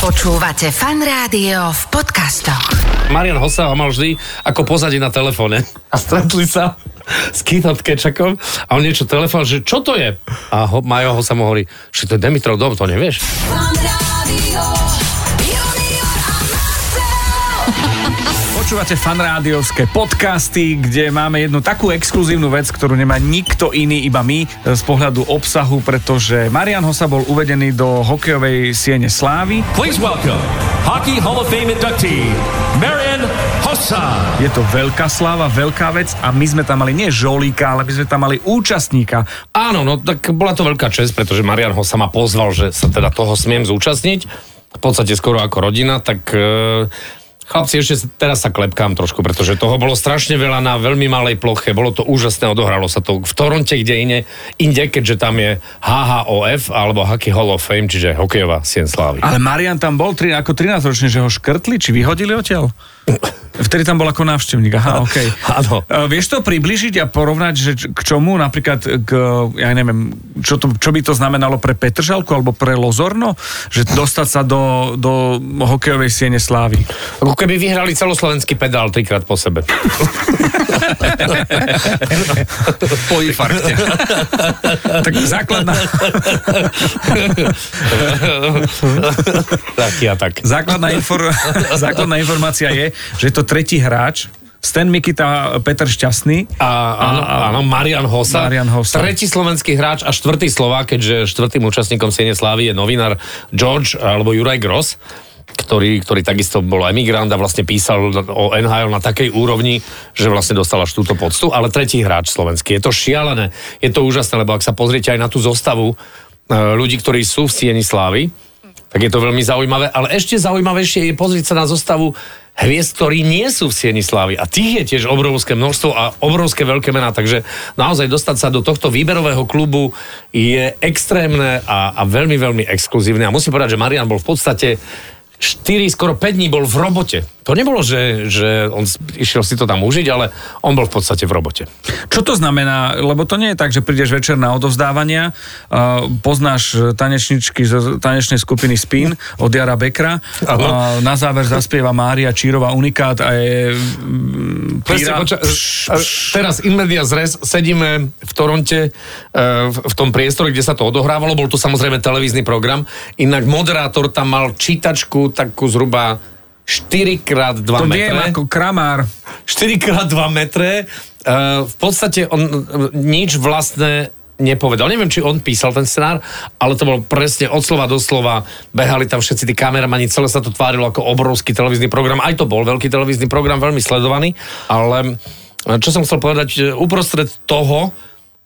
Počúvate fan rádio v podcastoch. Marian Hossa ho mal vždy ako pozadie na telefóne. A stretli sa s Keithom Kečakom a on niečo telefón, že čo to je? A ho, Majo Hossa mu hovorí, že to je Dimitrov dom, to nevieš? Fan Počúvate fanrádiovské podcasty, kde máme jednu takú exkluzívnu vec, ktorú nemá nikto iný, iba my e, z pohľadu obsahu, pretože Marian Hossa bol uvedený do hokejovej siene Slávy. Please welcome Hockey Hall of Fame inductee, Marian Hossa. Je to veľká sláva, veľká vec a my sme tam mali nie žolíka, ale my sme tam mali účastníka. Áno, no tak bola to veľká čest, pretože Marian Hossa ma pozval, že sa teda toho smiem zúčastniť. V podstate skoro ako rodina, tak e, Chlapci, ešte teraz sa klepkám trošku, pretože toho bolo strašne veľa na veľmi malej ploche. Bolo to úžasné, odohralo sa to v Toronte, kde ine, inde, keďže tam je HHOF alebo Hockey Hall of Fame, čiže hokejová sien slávy. Ale Marian tam bol tri, ako 13 ročný, že ho škrtli, či vyhodili odtiaľ? Vtedy tam bol ako návštevník, aha, okej. Áno. E, Vieš to približiť a porovnať, že k čomu, napríklad k, ja neviem, čo, to, čo by to znamenalo pre Petržalku alebo pre Lozorno, že dostať sa do, do hokejovej siene slávy? Ako keby vyhrali celoslovenský pedál trikrát po sebe. Po infarkte. tak základná, Taký a tak. základná, infor, základná informácia je, že je to tretí hráč, Stan Mikita, Peter Šťastný. A, áno, áno, Marian Hossa. Marian Hossa. Tretí slovenský hráč a štvrtý Slovák, keďže štvrtým účastníkom Siene Slávy je novinár George alebo Juraj Gross ktorý, ktorý takisto bol emigrant a vlastne písal o NHL na takej úrovni, že vlastne dostal až túto poctu, ale tretí hráč slovenský. Je to šialené, je to úžasné, lebo ak sa pozriete aj na tú zostavu e, ľudí, ktorí sú v Sieni Slávy, tak je to veľmi zaujímavé, ale ešte zaujímavejšie je pozrieť sa na zostavu hviezd, ktorí nie sú v Sieni. A tých je tiež obrovské množstvo a obrovské veľké mená, takže naozaj dostať sa do tohto výberového klubu je extrémne a, a veľmi, veľmi exkluzívne. A musím povedať, že Marian bol v podstate 4, skoro 5 dní bol v robote. To nebolo, že, že on išiel si to tam užiť, ale on bol v podstate v robote. Čo to znamená? Lebo to nie je tak, že prídeš večer na odovzdávania, uh, poznáš e, tanečničky z tanečnej skupiny Spin od Jara Bekra, uh, na záver zaspieva Mária Čírova Unikát a je... mm, Presne, poča- teraz in media res, sedíme v Toronte, e, v, v tom priestore, kde sa to odohrávalo, bol to samozrejme televízny program, inak moderátor tam mal čítačku takú zhruba 4x2 to metre. viem, ako kramár. 4x2 metre. Uh, v podstate on uh, nič vlastné nepovedal. Neviem, či on písal ten scenár, ale to bol presne od slova do slova. Behali tam všetci tí kameramani, celé sa to tvárilo ako obrovský televízny program. Aj to bol veľký televízny program, veľmi sledovaný, ale uh, čo som chcel povedať, uprostred toho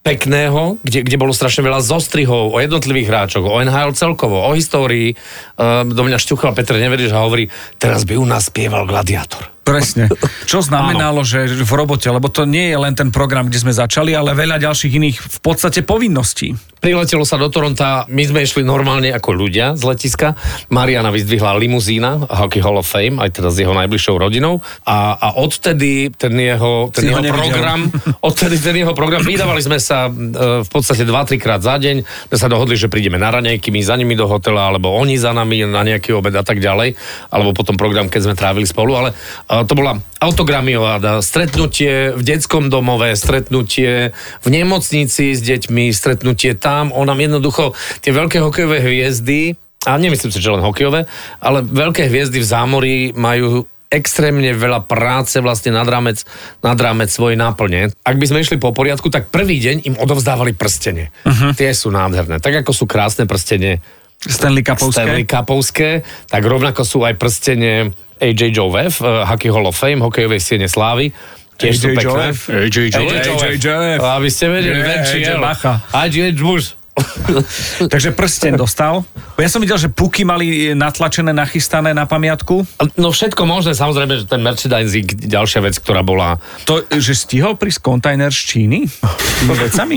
pekného, kde, kde bolo strašne veľa zostrihov o jednotlivých hráčoch, o NHL celkovo, o histórii. Um, do mňa šťuchal Petr Neveriš a hovorí, teraz by u nás spieval Gladiátor. Presne. Čo znamenalo, že v robote, lebo to nie je len ten program, kde sme začali, ale veľa ďalších iných v podstate povinností. Priletelo sa do Toronta, my sme išli normálne ako ľudia z letiska. Mariana vyzdvihla limuzína, Hockey Hall of Fame, aj teda s jeho najbližšou rodinou. A, a odtedy ten jeho, ten Si jeho program, odtedy ten jeho program, vydávali sme sa e, v podstate 2-3 krát za deň. My sa dohodli, že prídeme na raňajky, my za nimi do hotela, alebo oni za nami na nejaký obed a tak ďalej. Alebo potom program, keď sme trávili spolu. Ale e, to bola autogramiová stretnutie v detskom domove, stretnutie v nemocnici s deťmi, stretnutie tam. On nám jednoducho tie veľké hokejové hviezdy, a nemyslím si, že len hokejové, ale veľké hviezdy v zámorí majú extrémne veľa práce vlastne nad rámec, nad rámec svojej náplne. Ak by sme išli po poriadku, tak prvý deň im odovzdávali prstenie. Uh-huh. Tie sú nádherné. Tak ako sú krásne prstenie Stanley Cupovské. Stanley Cupovské, tak rovnako sú aj prstenie AJ Jovev, uh, Hockey Hall of Fame, hokejovej siene slávy. Tiež sú AJ pekné. Jovev. AJ Jovev. AJ Jovev. Aby ste vedeli, venčiel. AJ Bacha. AJ muž. Takže prsten dostal. Ja som videl, že puky mali natlačené, nachystané na pamiatku. No všetko možné, samozrejme, že ten merchandising, ďalšia vec, ktorá bola... To, že stihol prísť kontajner z Číny? Tými vecami?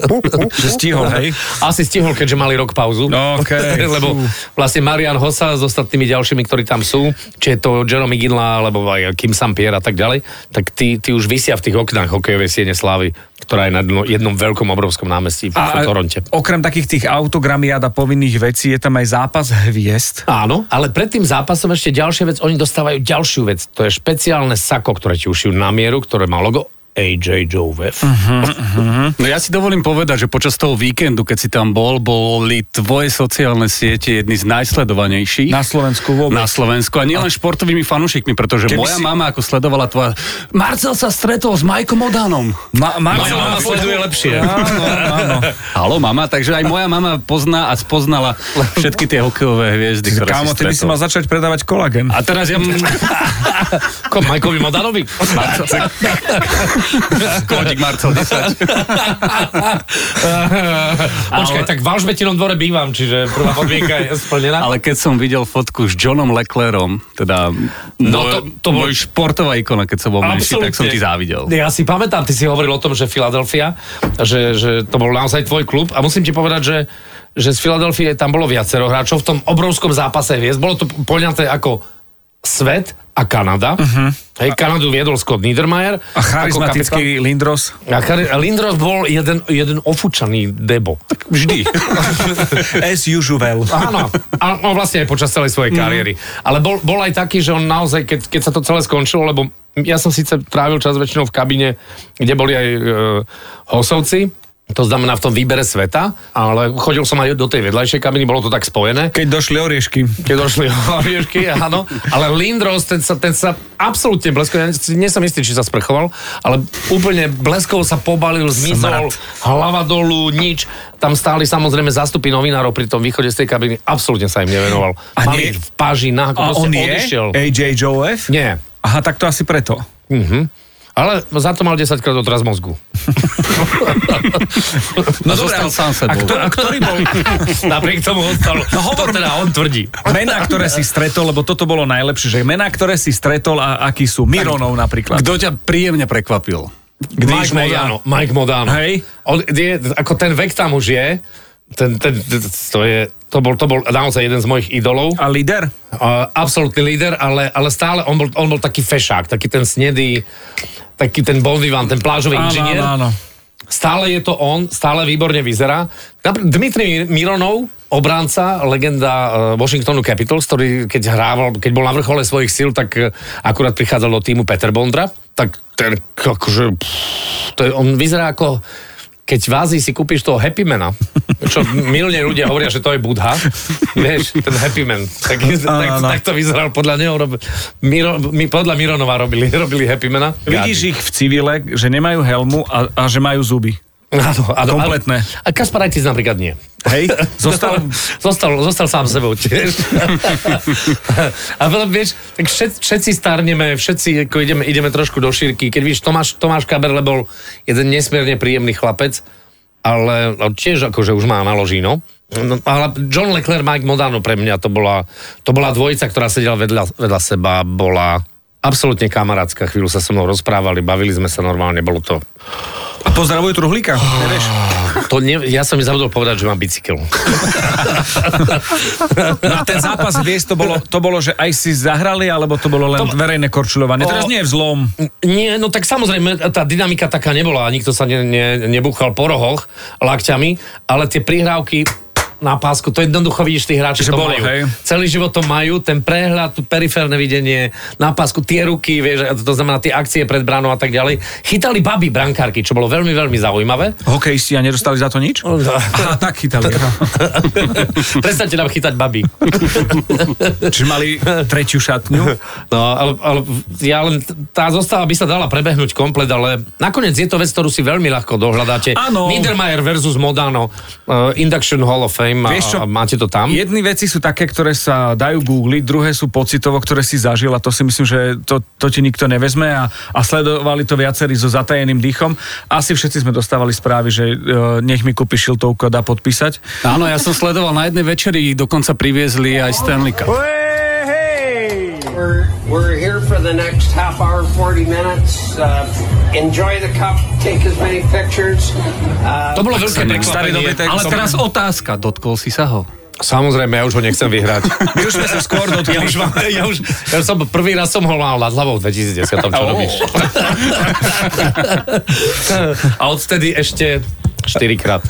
že stihol, hej? Asi stihol, keďže mali rok pauzu. No, okej. Lebo vlastne Marian Hossa s ostatnými ďalšími, ktorí tam sú, či je to Jeremy Ginla, alebo aj Kim Sampier a tak ďalej, tak tí, tí už vysia v tých oknách hokejovej siene slávy ktorá je na jedno- jednom veľkom obrovskom námestí v, v Toronte. okrem takých tých autogramiád a povinných vecí je tam aj zápas hviezd. Áno, ale pred tým zápasom ešte ďalšia vec, oni dostávajú ďalšiu vec. To je špeciálne sako, ktoré ti ušijú na mieru, ktoré má logo AJ Jovef. No ja si dovolím povedať, že počas toho víkendu, keď si tam bol, boli tvoje sociálne siete jedny z najsledovanejších. Na Slovensku vôbec. Na Slovensku a nielen športovými fanúšikmi, pretože Keby moja si- mama, ako sledovala tvoja... Marcel sa stretol s Majkom Odanom. Ma, ma, Moja mama sleduje lepšie. Áno, áno. Halo, mama, takže aj moja mama pozná a spoznala všetky tie hokejové hviezdy, ktoré Kámo, si ty by si mal začať predávať kolagen. A teraz ja... Ko Majkovi Modanovi? Kódik Marcel 10. Počkaj, tak v Alžbetinom dvore bývam, čiže prvá podmienka je splnená. Ale keď som videl fotku s Johnom Leclerom, teda No môj, to- to bol- môj športová ikona, keď som bol menší, tak som ti závidel. Ja si pamätám, ty si hovoril o tom, že Philadelphia, že, že to bol naozaj tvoj klub a musím ti povedať, že že z Filadelfie tam bolo viacero hráčov v tom obrovskom zápase hviezd. Bolo to poňaté ako svet a Kanada. Uh-huh. Hej, Kanadu viedol Scott Niedermayer. Mhm. A charizmatický Lindros. A chari- Lindros bol jeden, jeden ofúčaný debo. Vždy. As usual. Áno, a on vlastne aj počas celej svojej kariéry. Ale bol, bol aj taký, že on naozaj, keď, keď sa to celé skončilo, lebo ja som síce trávil čas väčšinou v kabine, kde boli aj e, hosovci, to znamená v tom výbere sveta, ale chodil som aj do tej vedľajšej kabiny, bolo to tak spojené. Keď došli oriešky. Keď došli oriešky, áno. Ale Lindros, ten sa, ten sa absolútne bleskol, ja nie som istý, či sa sprchoval, ale úplne bleskov sa pobalil, zmizol, hlava dolu, nič. Tam stáli samozrejme zástupy novinárov pri tom východe z tej kabiny, absolútne sa im nevenoval. A Mali nie- v páži, na, A on je. AJ Joseph? Nie. Aha, tak to asi preto. Ale za to mal 10 krát odraz mozgu. No zostal sám a, sebou. kto, a ktorý bol Napriek tomu ostal. No hovor- to teda on tvrdí. mená, ktoré si stretol, lebo toto bolo najlepšie, že mená, ktoré si stretol a akí sú Mironov napríklad. Kto ťa príjemne prekvapil? Mike sme Modano. Mike Modano. Hej. On, je, ako ten vek tam už je, ten, ten, to, je, to, bol, to bol naozaj jeden z mojich idolov. A líder? Uh, absolútny líder, ale, ale stále on bol, on bol taký fešák, taký ten snedý, taký ten bon vivant, ten plážový inžinier. áno, áno. Stále je to on, stále výborne vyzerá. Dmitri Mironov, obránca, legenda uh, Washingtonu Capitals, ktorý keď hrával, keď bol na vrchole svojich síl, tak uh, akurát prichádzal do týmu Peter Bondra, tak ten akože, pff, to je, on vyzerá ako keď v Ázii si kúpiš toho Happy Mana, čo milne ľudia hovoria, že to je Budha, vieš, ten Happy Man, tak, tak, tak to vyzeral podľa neho, rob, Miro, my, podľa Mironova robili, robili Happy Mana. Vidíš ich v civile, že nemajú helmu a, a že majú zuby. Áno, áno, Kompletné. A Kasparaitis napríklad nie. Hej? Zostal... zostal, zostal sám sebou tiež. a potom vieš, tak všet, všetci starneme, všetci ako ideme, ideme trošku do šírky. Keď víš, Tomáš, Tomáš Kaberle bol jeden nesmierne príjemný chlapec, ale tiež akože už má naložíno. No, ale John Leclerc, Mike Modano pre mňa to bola, to bola dvojica, ktorá sedela vedľa, vedľa seba, bola absolútne kamarátska, chvíľu sa so mnou rozprávali, bavili sme sa normálne, bolo to... A pozdravujú truhlíka. Nevieš? to ne, ja som mi zabudol povedať, že mám bicykel. No a ten zápas, vieš, to bolo, to bolo, že aj si zahrali, alebo to bolo len To- verejné korčuľovanie. Teraz O- nie je vzlom. Nie, no tak samozrejme, tá dynamika taká nebola, nikto sa ne, ne, nebúchal po rohoch lakťami, ale tie prihrávky na pásku, to jednoducho vidíš, tí hráči to bolo, majú. hej. Celý život to majú, ten prehľad, periférne videnie, na pásku, tie ruky, vieš, to znamená tie akcie pred bránou a tak ďalej. Chytali baby brankárky, čo bolo veľmi, veľmi zaujímavé. Hokejisti a nedostali za to nič? Aha, tak chytali. Prestaňte nám chytať baby. Čiže mali tretiu šatňu. No, ale, ale ja len, tá zostava by sa dala prebehnúť komplet, ale nakoniec je to vec, ktorú si veľmi ľahko dohľadáte. Áno. Niedermayer versus Modano, uh, Induction Hall of Fame a, Vieš čo? a máte to tam. Jedny veci sú také, ktoré sa dajú googliť, druhé sú pocitovo, ktoré si zažil a to si myslím, že to, to ti nikto nevezme a, a sledovali to viacerí so zatajeným dýchom. Asi všetci sme dostávali správy, že uh, nech mi kúpi šiltovku a dá podpísať. Áno, ja som sledoval na jednej večeri, dokonca priviezli aj Stanley Cup. We're, we're here for the next half hour, 40 minutes. Uh, enjoy the cup, take as many pictures. Uh, To bolo veľké Starý prekvapenie. Ale teraz otázka, dotkol si sa ho? Samozrejme, ja už ho nechcem vyhrať. My už sme sa skôr dotkli. Ja už, mám, ja už ja som, prvý raz som ho mal nad hlavou v 2010, čo Oh. robíš? A odtedy ešte 4 krát.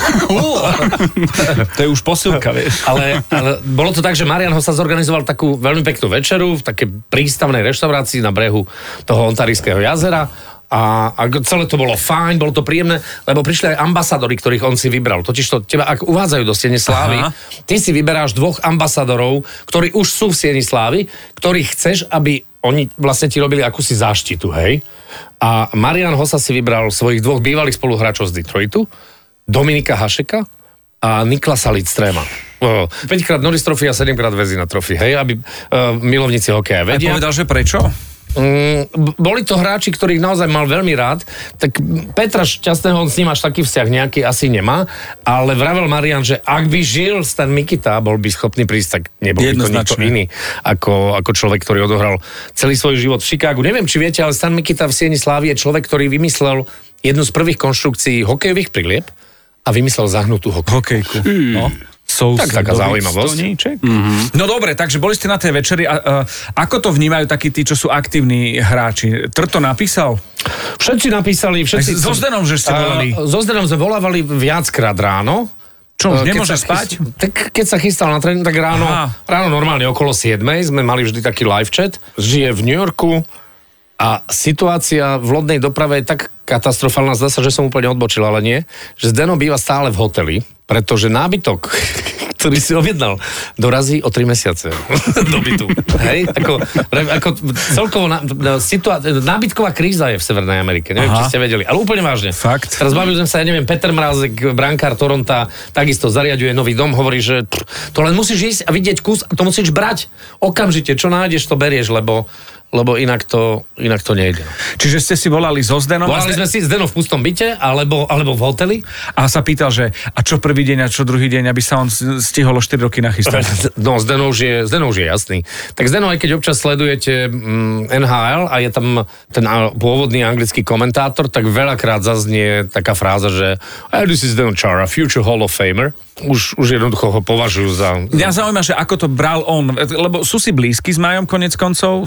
To je už posilka, vieš. Ale, ale bolo to tak, že Marian ho sa zorganizoval takú veľmi peknú večeru v takej prístavnej reštaurácii na brehu toho Ontarijského jazera. A, a celé to bolo fajn, bolo to príjemné, lebo prišli aj ambasadori, ktorých on si vybral. Totiž to teba, ak uvádzajú do Siene Slávy, Aha. ty si vyberáš dvoch ambasadorov, ktorí už sú v Sieni Slávy, ktorých chceš, aby oni vlastne ti robili akúsi záštitu, hej? A Marian Hossa si vybral svojich dvoch bývalých spoluhráčov z Detroitu, Dominika Hašeka a Niklasa Lidstrema. 5 krát Norris Trophy a 7 krát Vezina Trophy, hej, aby uh, milovníci hokeja vedia. povedal, že prečo? Mm, boli to hráči, ktorých naozaj mal veľmi rád, tak Petra Šťastného, on s ním až taký vzťah nejaký asi nemá, ale vravel Marian, že ak by žil Stan Mikita, bol by schopný prísť, tak nebol by to nikto iný ako, ako človek, ktorý odohral celý svoj život v Chicagu. Neviem, či viete, ale Stan Mikita v Sieni Slávy je človek, ktorý vymyslel jednu z prvých konštrukcií hokejových prilieb a vymyslel zahnutú hokej. Hokejku. No. Sous Tak taká zaujímavosť. Mm-hmm. No dobre, takže boli ste na tej večeri a, a ako to vnímajú takí tí, čo sú aktívni hráči? Trto napísal? Všetci napísali, všetci... Aj so Zdenom, že ste volali. A, so Zdenom sme volávali viackrát ráno. Čo, už keď nemôže spať? chys- Tak keď sa chystal na tréning, tak ráno, Aha. ráno normálne okolo 7 sme mali vždy taký live chat. Žije v New Yorku a situácia v lodnej doprave je tak katastrofálna, zdá sa, že som úplne odbočil, ale nie, že Zdeno býva stále v hoteli, pretože nábytok, ktorý si objednal, dorazí o 3 mesiace do bytu. Hej? Ako, ako celkovo na, situá- nábytková kríza je v Severnej Amerike, neviem, Aha. či ste vedeli, ale úplne vážne. Fakt? Teraz bavili sme sa, ja neviem, Peter Mrázek, brankár Toronta, takisto zariaduje nový dom, hovorí, že to len musíš ísť a vidieť kus a to musíš brať okamžite, čo nájdeš, to berieš, lebo, lebo inak, to, inak to nejde. Čiže ste si volali so Zdenom Volali Zde- sme si Zdeno v pustom byte, alebo, alebo v hoteli. a sa pýtal, že a čo prvý deň a čo druhý deň, aby sa on stihol o 4 roky nachystať. No, Zdeno už je, Zdeno už je jasný. Tak Zdeno, aj keď občas sledujete mm, NHL a je tam ten pôvodný anglický komentátor, tak veľakrát zaznie taká fráza, že this is Zdeno Chara, future Hall of Famer. Už, už jednoducho ho považujú za... Mňa zaujíma, že ako to bral on, lebo sú si blízky s Majom konec koncov.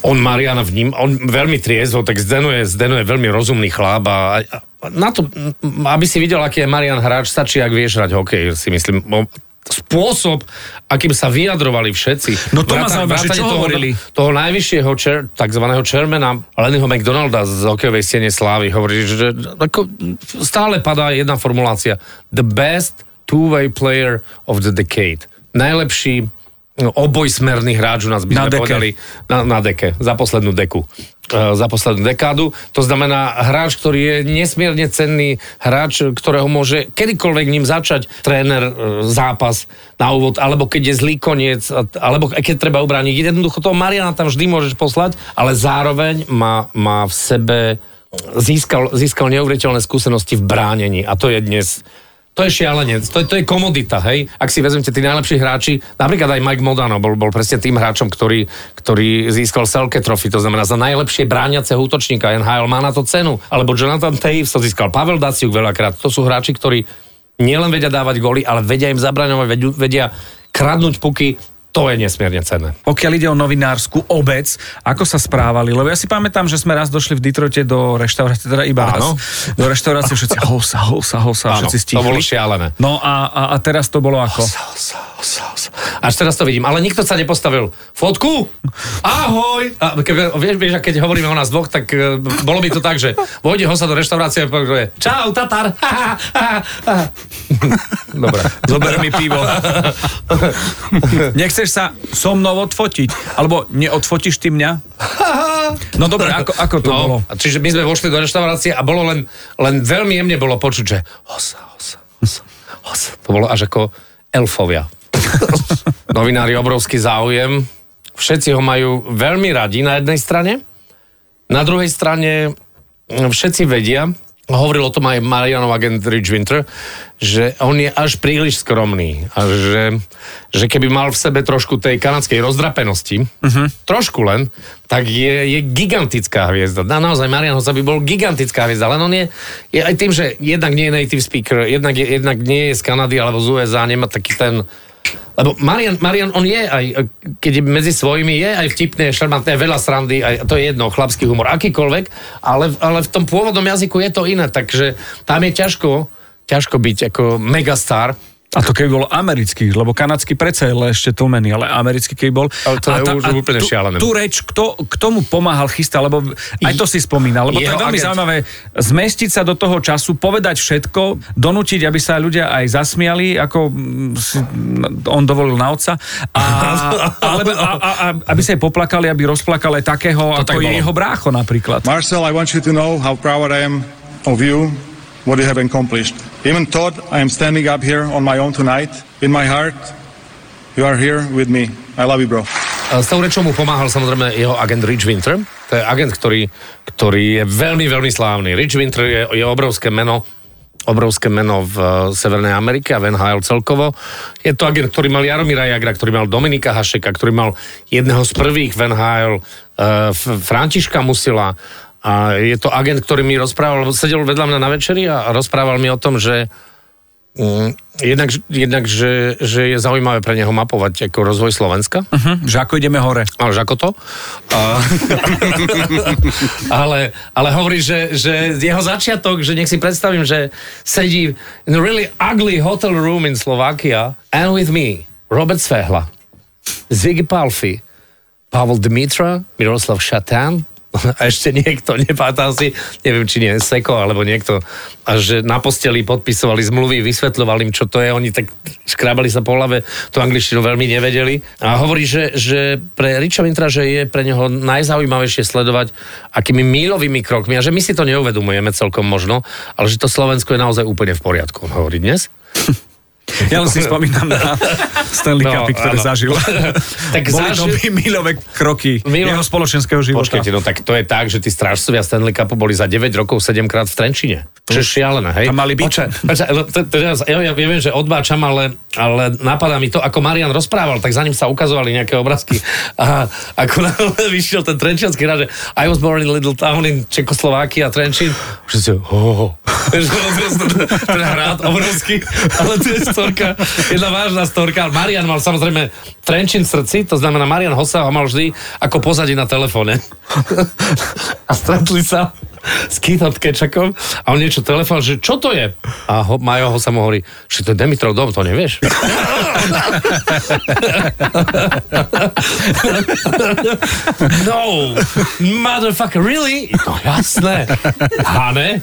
On Mariana vním, on veľmi triezvo, tak Zdeno je, Zdeno je veľmi rozumný chlap a, a na to, aby si videl, aký je Marian hráč, stačí, ak vieš hrať hokej, si myslím. Spôsob, akým sa vyjadrovali všetci. No to ma zaujíma, že čo toho, hovorili? Toho najvyššieho čer, takzvaného chairmana Lennyho McDonalda z hokejovej siene Slávy hovorí, že ako, stále padá jedna formulácia. The best two-way player of the decade. Najlepší obojsmerný hráč u nás by Na sme deke. povedali na, na deke, za poslednú deku e, za poslednú dekádu. To znamená hráč, ktorý je nesmierne cenný hráč, ktorého môže kedykoľvek ním začať tréner e, zápas na úvod, alebo keď je zlý koniec, alebo keď treba ubrániť. Jednoducho toho Mariana tam vždy môžeš poslať, ale zároveň má, má v sebe získal, získal neuveriteľné skúsenosti v bránení a to je dnes to je šialenec, to to je komodita, hej. Ak si vezmete tí najlepší hráči, napríklad aj Mike Modano bol, bol presne tým hráčom, ktorý, ktorý získal Selke trofy, to znamená za najlepšie brániaceho útočníka. NHL má na to cenu. Alebo Jonathan Taves to získal Pavel Daciuk veľakrát. To sú hráči, ktorí nielen vedia dávať góly, ale vedia im zabraňovať, vedia kradnúť puky. To je nesmierne cenné. Pokiaľ ide o novinárskú obec, ako sa správali? Lebo ja si pamätám, že sme raz došli v Detroite do reštaurácie, teda iba Áno. raz. Do reštaurácie všetci hosa, hosa, hosa, Áno, všetci to stichli. bolo šialené. No a, a, a teraz to bolo ako? Osa, osa, osa. Až teraz to vidím. Ale nikto sa nepostavil. Fotku? Ahoj! A keď, vieš, vieš, keď hovoríme o nás dvoch, tak e, bolo by to tak, že vojde hosa do reštaurácie a povie Čau, Tatar! Dobre. Zober mi pivo. Nechceš sa so mnou odfotiť? Alebo neodfotíš ty mňa? No dobre, ako, ako to bolo? No, a čiže my sme vošli do reštaurácie a bolo len, len veľmi jemne bolo počuť, že hosa, hosa, hosa, hosa. To bolo až ako elfovia. Novinári obrovský záujem. Všetci ho majú veľmi radi na jednej strane. Na druhej strane mm, všetci vedia, hovoril o tom aj Marianov agent Rich Winter, že on je až príliš skromný a že, že keby mal v sebe trošku tej kanadskej rozdrapenosti, uh-huh. trošku len, tak je, je gigantická hviezda. Na, naozaj Marian Hossa by bol gigantická hviezda, len on je, je aj tým, že jednak nie je native speaker, jednak, je, jednak nie je z Kanady alebo z USA, nemá taký ten lebo Marian, Marian, on je aj, keď je medzi svojimi, je aj vtipné, šarmantné, veľa srandy, aj, to je jedno, chlapský humor, akýkoľvek, ale, ale v tom pôvodnom jazyku je to iné, takže tam je ťažko, ťažko byť ako megastar, A to keby bol americký, lebo kanadský predsa je ešte tlmený, ale americký keby bol. Ale to a je už úplne šialené. Tú reč, kto, kto mu pomáhal chystať, lebo aj to si spomínal, lebo to je veľmi agent. zaujímavé zmestiť sa do toho času, povedať všetko, donútiť, aby sa ľudia aj zasmiali, ako mm, si on dovolil na otca, a, alebo, a, a, a, aby sa aj poplakali, aby rozplakali takého, To ako tak je jeho brácho napríklad. Marcel, I want you to know how proud I am of you, what you have accomplished. Even Todd, I am standing up here on my own tonight. In my heart, you are here with me. I love you, bro. S tou rečou mu pomáhal samozrejme jeho agent Rich Winter. To je agent, ktorý, ktorý je veľmi, veľmi slávny. Rich Winter je, je obrovské meno obrovské meno v eh, Severnej Amerike a v NHL celkovo. Je to agent, ktorý mal Jaromíra Jagra, ktorý mal Dominika Hašeka, ktorý mal jedného z prvých v NHL, uh, Františka Musila. A je to agent, ktorý mi rozprával, sedel vedľa mňa na večeri a rozprával mi o tom, že Mm, jednak, jednak že, že je zaujímavé pre neho mapovať ako rozvoj Slovenska. Hm, že ako ideme hore. Ale že ako to? A, ale, ale hovorí, že, že jeho začiatok, že nech si predstavím, že sedí in a really ugly hotel room in Slovakia and with me Robert Svehla, Ziggy Palfi, Pavel Dimitra, Miroslav Šatán a ešte niekto, nepamätám si, neviem, či nie Seko, alebo niekto, a že na posteli podpisovali zmluvy, vysvetľovali im, čo to je, oni tak škrábali sa po hlave, tú angličtinu veľmi nevedeli. A hovorí, že, že pre Richa Wintra, že je pre neho najzaujímavejšie sledovať, akými mílovými krokmi, a že my si to neuvedomujeme celkom možno, ale že to Slovensko je naozaj úplne v poriadku, hovorí dnes. Ja len si spomínam na Stanley No, Cupy, ktoré áno. zažil. Tak Boli to zažil- milové kroky Milo- jeho spoločenského života. Počkajte, no tak to je tak, že tí strážcovia Stanley Cupu boli za 9 rokov 7 krát v Trenčine. Čo je šialené, hej? Tam mali byť. No, to- to ja, ja viem, že odbáčam, ale, ale napadá mi to, ako Marian rozprával, tak za ním sa ukazovali nejaké obrázky. A ako vyšiel ten trenčianský rád, že I was born in little town in Čekoslovákia, Trenčín. Si, ho, ho. Ten hrad obrovský, ale to je storka, jedna vážna storka. Marian mal samozrejme Trenčín srdci, to znamená Marian Hossa ho mal vždy ako pozadí na telefóne. A stretli sa s Keithom Kečakom a on niečo telefon, že čo to je? A ho, Majo ho sa mu hovorí, že to je Dimitrov dom, to nevieš? no, motherfucker, really? No jasné. Hane?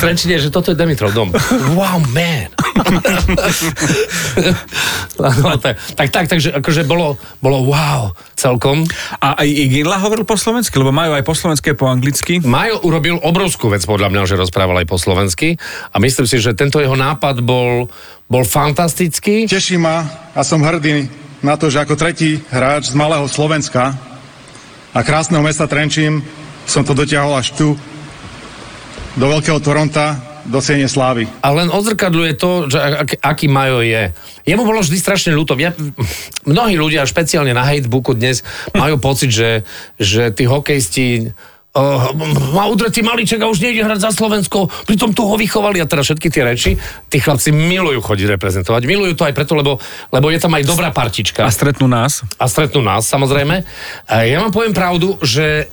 V že toto je Dimitrov dom. Wow, man. No, tak, tak, tak, takže akože bolo, bolo wow celkom. A aj Iginla hovoril po slovensky, lebo majú aj po slovensky po anglicky. Majo urobil obrovskú vec podľa mňa, že rozprával aj po slovensky a myslím si, že tento jeho nápad bol, bol fantastický. Teší ma a som hrdý na to, že ako tretí hráč z malého Slovenska a krásneho mesta Trenčín som to dotiahol až tu, do Veľkého Toronta, do Siene Slávy. A len odzrkadľuje to, že ak, aký Majo je. Jemu bolo vždy strašne ľúto. Ja, mnohí ľudia, špeciálne na Hatebooku dnes, majú pocit, že, že tí hokejisti uh, má udretý malíček a už nejde hrať za Slovensko, pritom tu ho vychovali a teda všetky tie reči, tí chlapci milujú chodiť reprezentovať. Milujú to aj preto, lebo, lebo je tam aj dobrá partička. A stretnú nás. a stretnú nás, samozrejme. A Ja vám poviem pravdu, že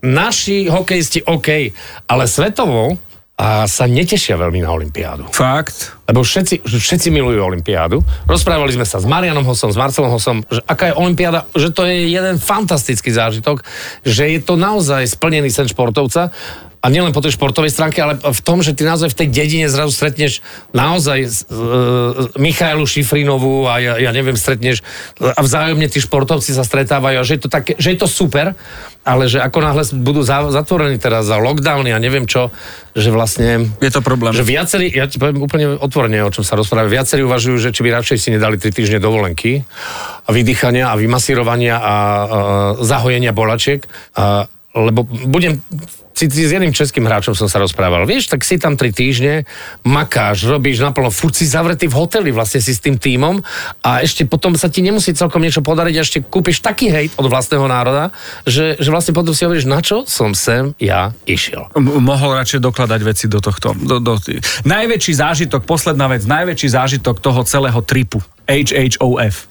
naši hokejisti OK, ale svetovo a sa netešia veľmi na Olympiádu. Fakt. Lebo všetci, všetci milujú Olympiádu. Rozprávali sme sa s Marianom Hosom, s Marcelom Hosom, že aká je Olympiáda, že to je jeden fantastický zážitok, že je to naozaj splnený sen športovca a nielen po tej športovej stránke, ale v tom, že ty naozaj v tej dedine zrazu stretneš naozaj uh, Michailu Šifrinovú a ja, ja neviem, stretneš a vzájomne tí športovci sa stretávajú a že je to, také, že je to super, ale že ako náhle budú za, zatvorení teraz za lockdowny a neviem čo, že vlastne Je to problém. že viacerí, ja ti poviem úplne otvorene, o čom sa rozpráva, viacerí uvažujú, že či by radšej si nedali 3 týždne dovolenky a vydýchania a vymasírovania a, a zahojenia bolačiek a, lebo budem si, s jedným českým hráčom som sa rozprával. Vieš, tak si tam tri týždne, makáš, robíš naplno, furt si zavretý v hoteli vlastne si s tým tímom a ešte potom sa ti nemusí celkom niečo podariť a ešte kúpiš taký hejt od vlastného národa, že, že vlastne potom si hovoríš, na čo som sem ja išiel. M- mohol radšej dokladať veci do tohto. Do, do, najväčší zážitok, posledná vec, najväčší zážitok toho celého tripu. HHOF.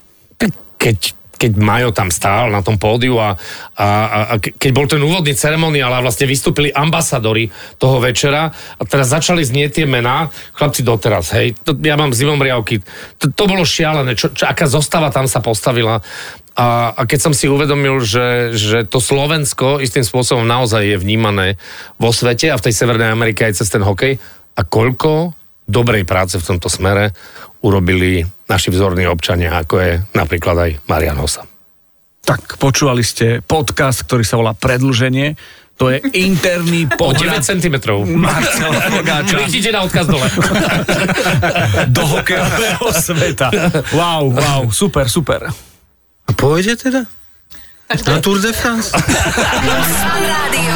Keď keď Majo tam stál na tom pódiu a, a, a, a ke- keď bol ten úvodný ceremoniál a vlastne vystúpili ambasadori toho večera a teraz začali znieť tie mená, chlapci doteraz, hej, to, ja mám zimom riavky, to, to bolo šialené, čo, čo, aká zostava tam sa postavila a, a keď som si uvedomil, že, že to Slovensko istým spôsobom naozaj je vnímané vo svete a v tej Severnej Amerike aj cez ten hokej a koľko dobrej práce v tomto smere urobili naši vzorní občania, ako je napríklad aj Marian Hosa. Tak počúvali ste podcast, ktorý sa volá Predlženie. To je interný O 9 pohľad cm. Marcela Rogáča Kliknite na odkaz dole. do hokejového sveta. Wow, wow, super, super. A pôjde teda? Na Tour de France? Fan Rádio